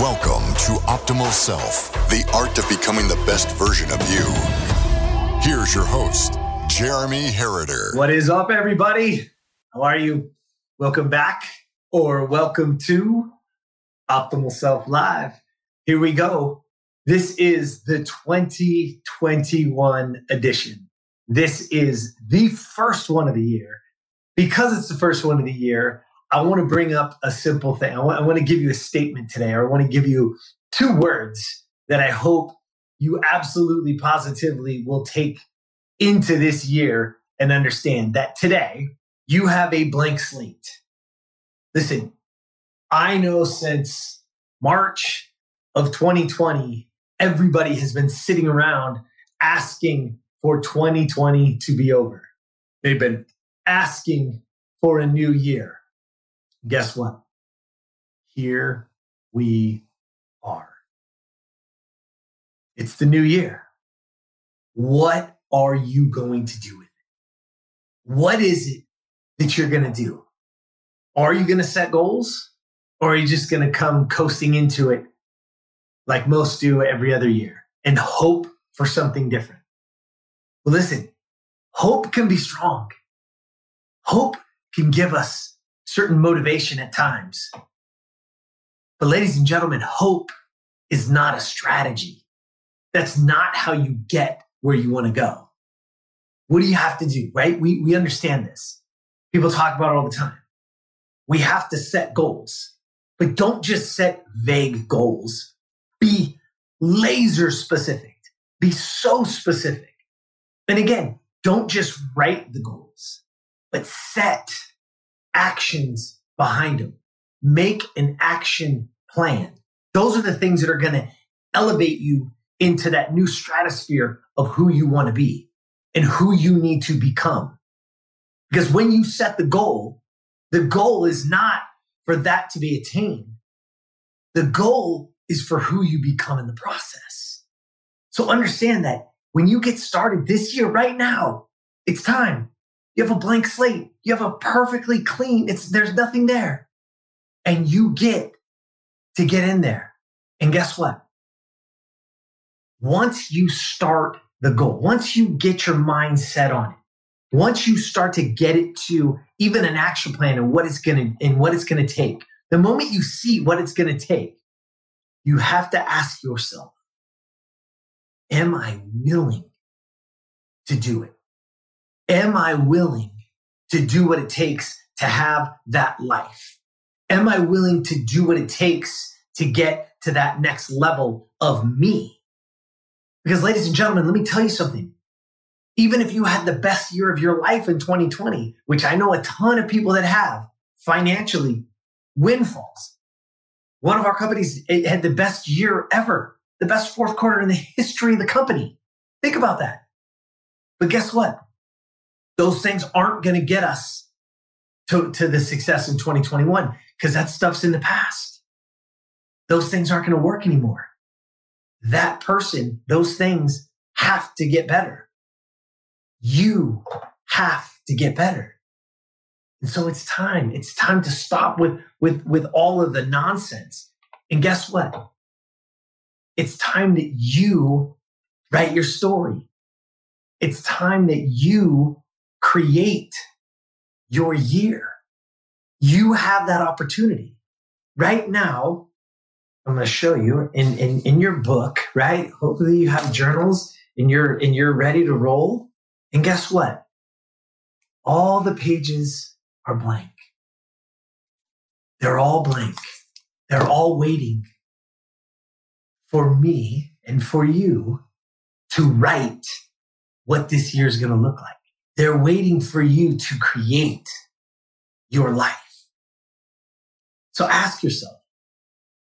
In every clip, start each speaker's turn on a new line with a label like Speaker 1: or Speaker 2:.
Speaker 1: Welcome to Optimal Self, the art of becoming the best version of you. Here's your host, Jeremy Herriter.
Speaker 2: What is up, everybody? How are you? Welcome back or welcome to Optimal Self Live. Here we go. This is the 2021 edition. This is the first one of the year. Because it's the first one of the year, I want to bring up a simple thing. I want, I want to give you a statement today, or I want to give you two words that I hope you absolutely positively will take into this year and understand that today you have a blank slate. Listen, I know since March of 2020, everybody has been sitting around asking for 2020 to be over. They've been asking for a new year. Guess what? Here we are. It's the new year. What are you going to do with it? What is it that you're going to do? Are you going to set goals or are you just going to come coasting into it like most do every other year and hope for something different? Well, listen, hope can be strong. Hope can give us certain motivation at times. But, ladies and gentlemen, hope is not a strategy. That's not how you get where you want to go. What do you have to do, right? We, we understand this. People talk about it all the time. We have to set goals, but don't just set vague goals. Be laser specific. Be so specific. And again, don't just write the goals, but set actions behind them. Make an action plan. Those are the things that are going to elevate you into that new stratosphere of who you want to be and who you need to become. Because when you set the goal, the goal is not for that to be attained. The goal is for who you become in the process. So understand that when you get started this year, right now, it's time. You have a blank slate. You have a perfectly clean, it's, there's nothing there. And you get to get in there. And guess what? Once you start the goal, once you get your mind set on it, once you start to get it to even an action plan and what it's going to and what it's going to take the moment you see what it's going to take you have to ask yourself am i willing to do it am i willing to do what it takes to have that life am i willing to do what it takes to get to that next level of me because ladies and gentlemen let me tell you something even if you had the best year of your life in 2020, which I know a ton of people that have financially windfalls. One of our companies had the best year ever, the best fourth quarter in the history of the company. Think about that. But guess what? Those things aren't going to get us to, to the success in 2021 because that stuff's in the past. Those things aren't going to work anymore. That person, those things have to get better you have to get better. And so it's time. It's time to stop with, with, with all of the nonsense. And guess what? It's time that you write your story. It's time that you create your year. You have that opportunity. Right now, I'm going to show you in, in, in your book, right? Hopefully you have journals and you're, and you're ready to roll. And guess what? All the pages are blank. They're all blank. They're all waiting for me and for you to write what this year is going to look like. They're waiting for you to create your life. So ask yourself,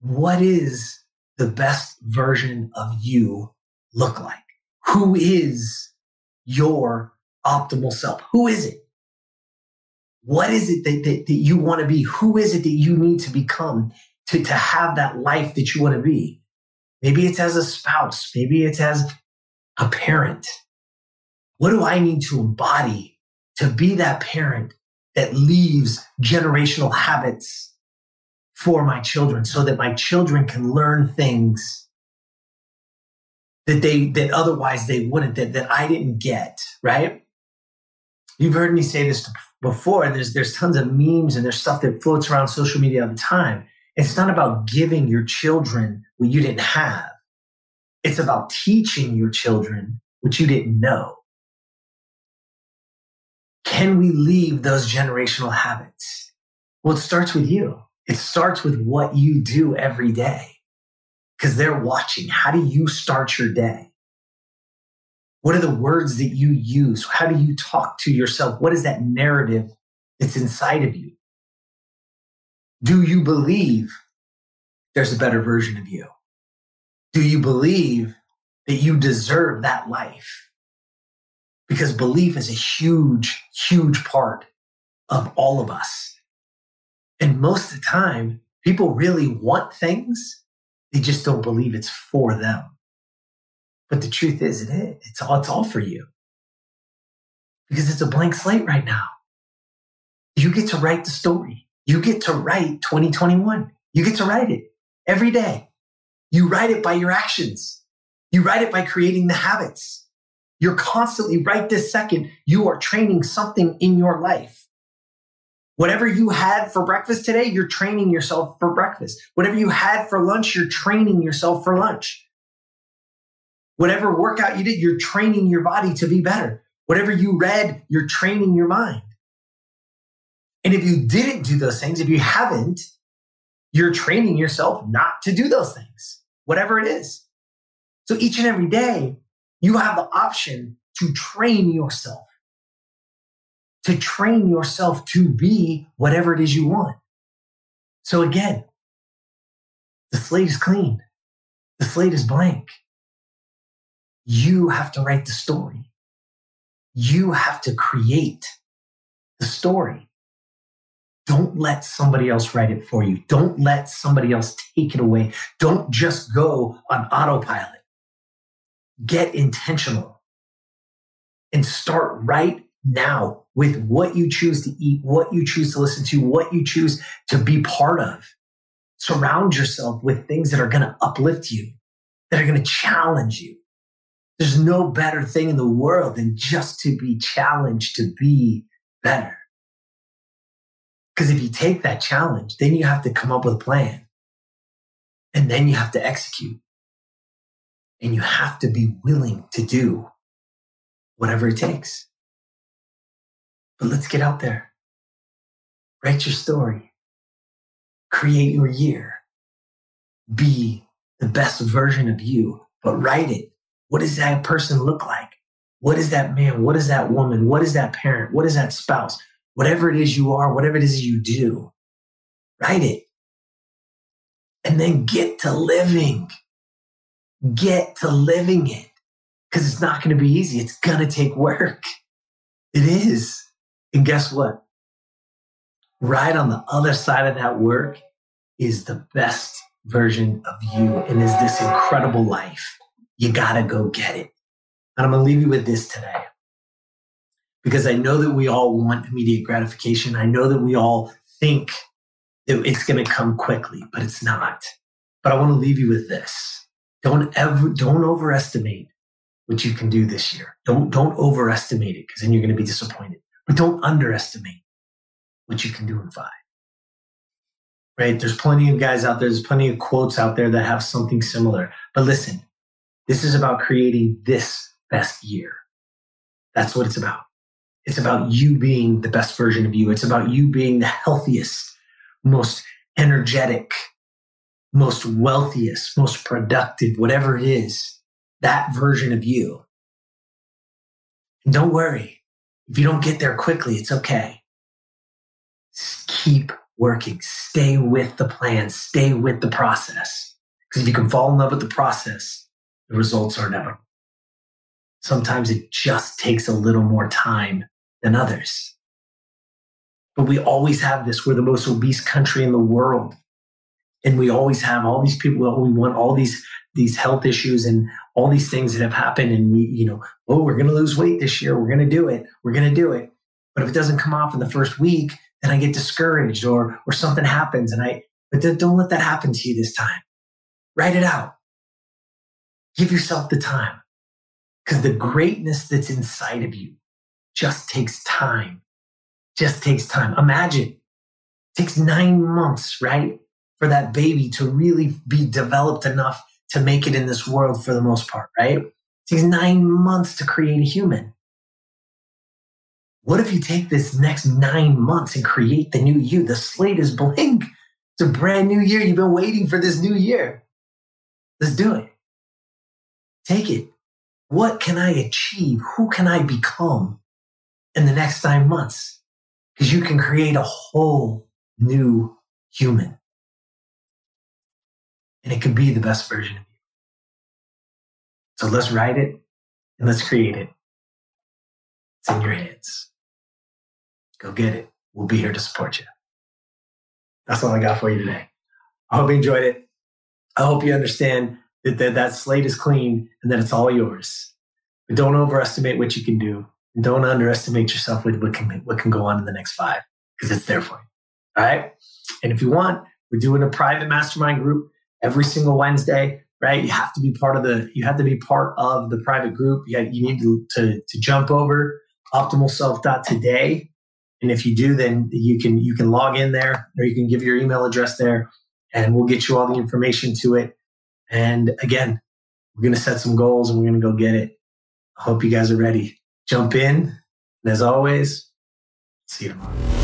Speaker 2: what is the best version of you look like? Who is your optimal self? Who is it? What is it that, that, that you want to be? Who is it that you need to become to, to have that life that you want to be? Maybe it's as a spouse. Maybe it's as a parent. What do I need to embody to be that parent that leaves generational habits for my children so that my children can learn things that they that otherwise they wouldn't that, that I didn't get, right? You've heard me say this before. There's there's tons of memes and there's stuff that floats around social media all the time. It's not about giving your children what you didn't have. It's about teaching your children what you didn't know. Can we leave those generational habits? Well, it starts with you. It starts with what you do every day because they're watching. How do you start your day? What are the words that you use? How do you talk to yourself? What is that narrative that's inside of you? Do you believe there's a better version of you? Do you believe that you deserve that life? Because belief is a huge, huge part of all of us. And most of the time, people really want things, they just don't believe it's for them. But the truth is, it is. It's all, it's all for you. Because it's a blank slate right now. You get to write the story. You get to write 2021. You get to write it every day. You write it by your actions. You write it by creating the habits. You're constantly right this second. You are training something in your life. Whatever you had for breakfast today, you're training yourself for breakfast. Whatever you had for lunch, you're training yourself for lunch. Whatever workout you did, you're training your body to be better. Whatever you read, you're training your mind. And if you didn't do those things, if you haven't, you're training yourself not to do those things, whatever it is. So each and every day, you have the option to train yourself, to train yourself to be whatever it is you want. So again, the slate is clean. The slate is blank. You have to write the story. You have to create the story. Don't let somebody else write it for you. Don't let somebody else take it away. Don't just go on autopilot. Get intentional and start right now with what you choose to eat, what you choose to listen to, what you choose to be part of. Surround yourself with things that are going to uplift you, that are going to challenge you, there's no better thing in the world than just to be challenged to be better. Because if you take that challenge, then you have to come up with a plan. And then you have to execute. And you have to be willing to do whatever it takes. But let's get out there. Write your story. Create your year. Be the best version of you, but write it what does that person look like? What is that man? What is that woman? What is that parent? What is that spouse? Whatever it is you are, whatever it is you do, write it. And then get to living. Get to living it. Because it's not going to be easy. It's going to take work. It is. And guess what? Right on the other side of that work is the best version of you and is this incredible life you got to go get it. And I'm going to leave you with this today because I know that we all want immediate gratification. I know that we all think that it's going to come quickly, but it's not. But I want to leave you with this. Don't ever, don't overestimate what you can do this year. Don't, don't overestimate it because then you're going to be disappointed. But don't underestimate what you can do in five. Right? There's plenty of guys out there. There's plenty of quotes out there that have something similar. But listen, this is about creating this best year. That's what it's about. It's about you being the best version of you. It's about you being the healthiest, most energetic, most wealthiest, most productive, whatever it is, that version of you. And don't worry. If you don't get there quickly, it's okay. Just keep working. Stay with the plan. Stay with the process. Because if you can fall in love with the process, the results are never. Sometimes it just takes a little more time than others. But we always have this. We're the most obese country in the world. And we always have all these people, we want all these, these health issues and all these things that have happened. And we, you know, oh, we're going to lose weight this year. We're going to do it. We're going to do it. But if it doesn't come off in the first week, then I get discouraged or, or something happens. And I, But don't let that happen to you this time. Write it out. Give yourself the time because the greatness that's inside of you just takes time. Just takes time. Imagine it takes nine months, right? For that baby to really be developed enough to make it in this world for the most part, right? It takes nine months to create a human. What if you take this next nine months and create the new you? The slate is blank. It's a brand new year. You've been waiting for this new year. Let's do it. Take it. What can I achieve? Who can I become in the next nine months? Because you can create a whole new human. And it can be the best version of you. So let's write it and let's create it. It's in your hands. Go get it. We'll be here to support you. That's all I got for you today. I hope you enjoyed it. I hope you understand that that, that slate is clean and that it's all yours. But don't overestimate what you can do. And don't underestimate yourself with what can, what can go on in the next five because it's there for you. All right. And if you want, we're doing a private mastermind group every single Wednesday, right? You have to be part of the, you have to be part of the private group. You, you need to, to, to jump over optimalself.today. And if you do, then you can, you can log in there or you can give your email address there and we'll get you all the information to it. And again, we're going to set some goals and we're going to go get it. I hope you guys are ready. Jump in. And as always, see you tomorrow.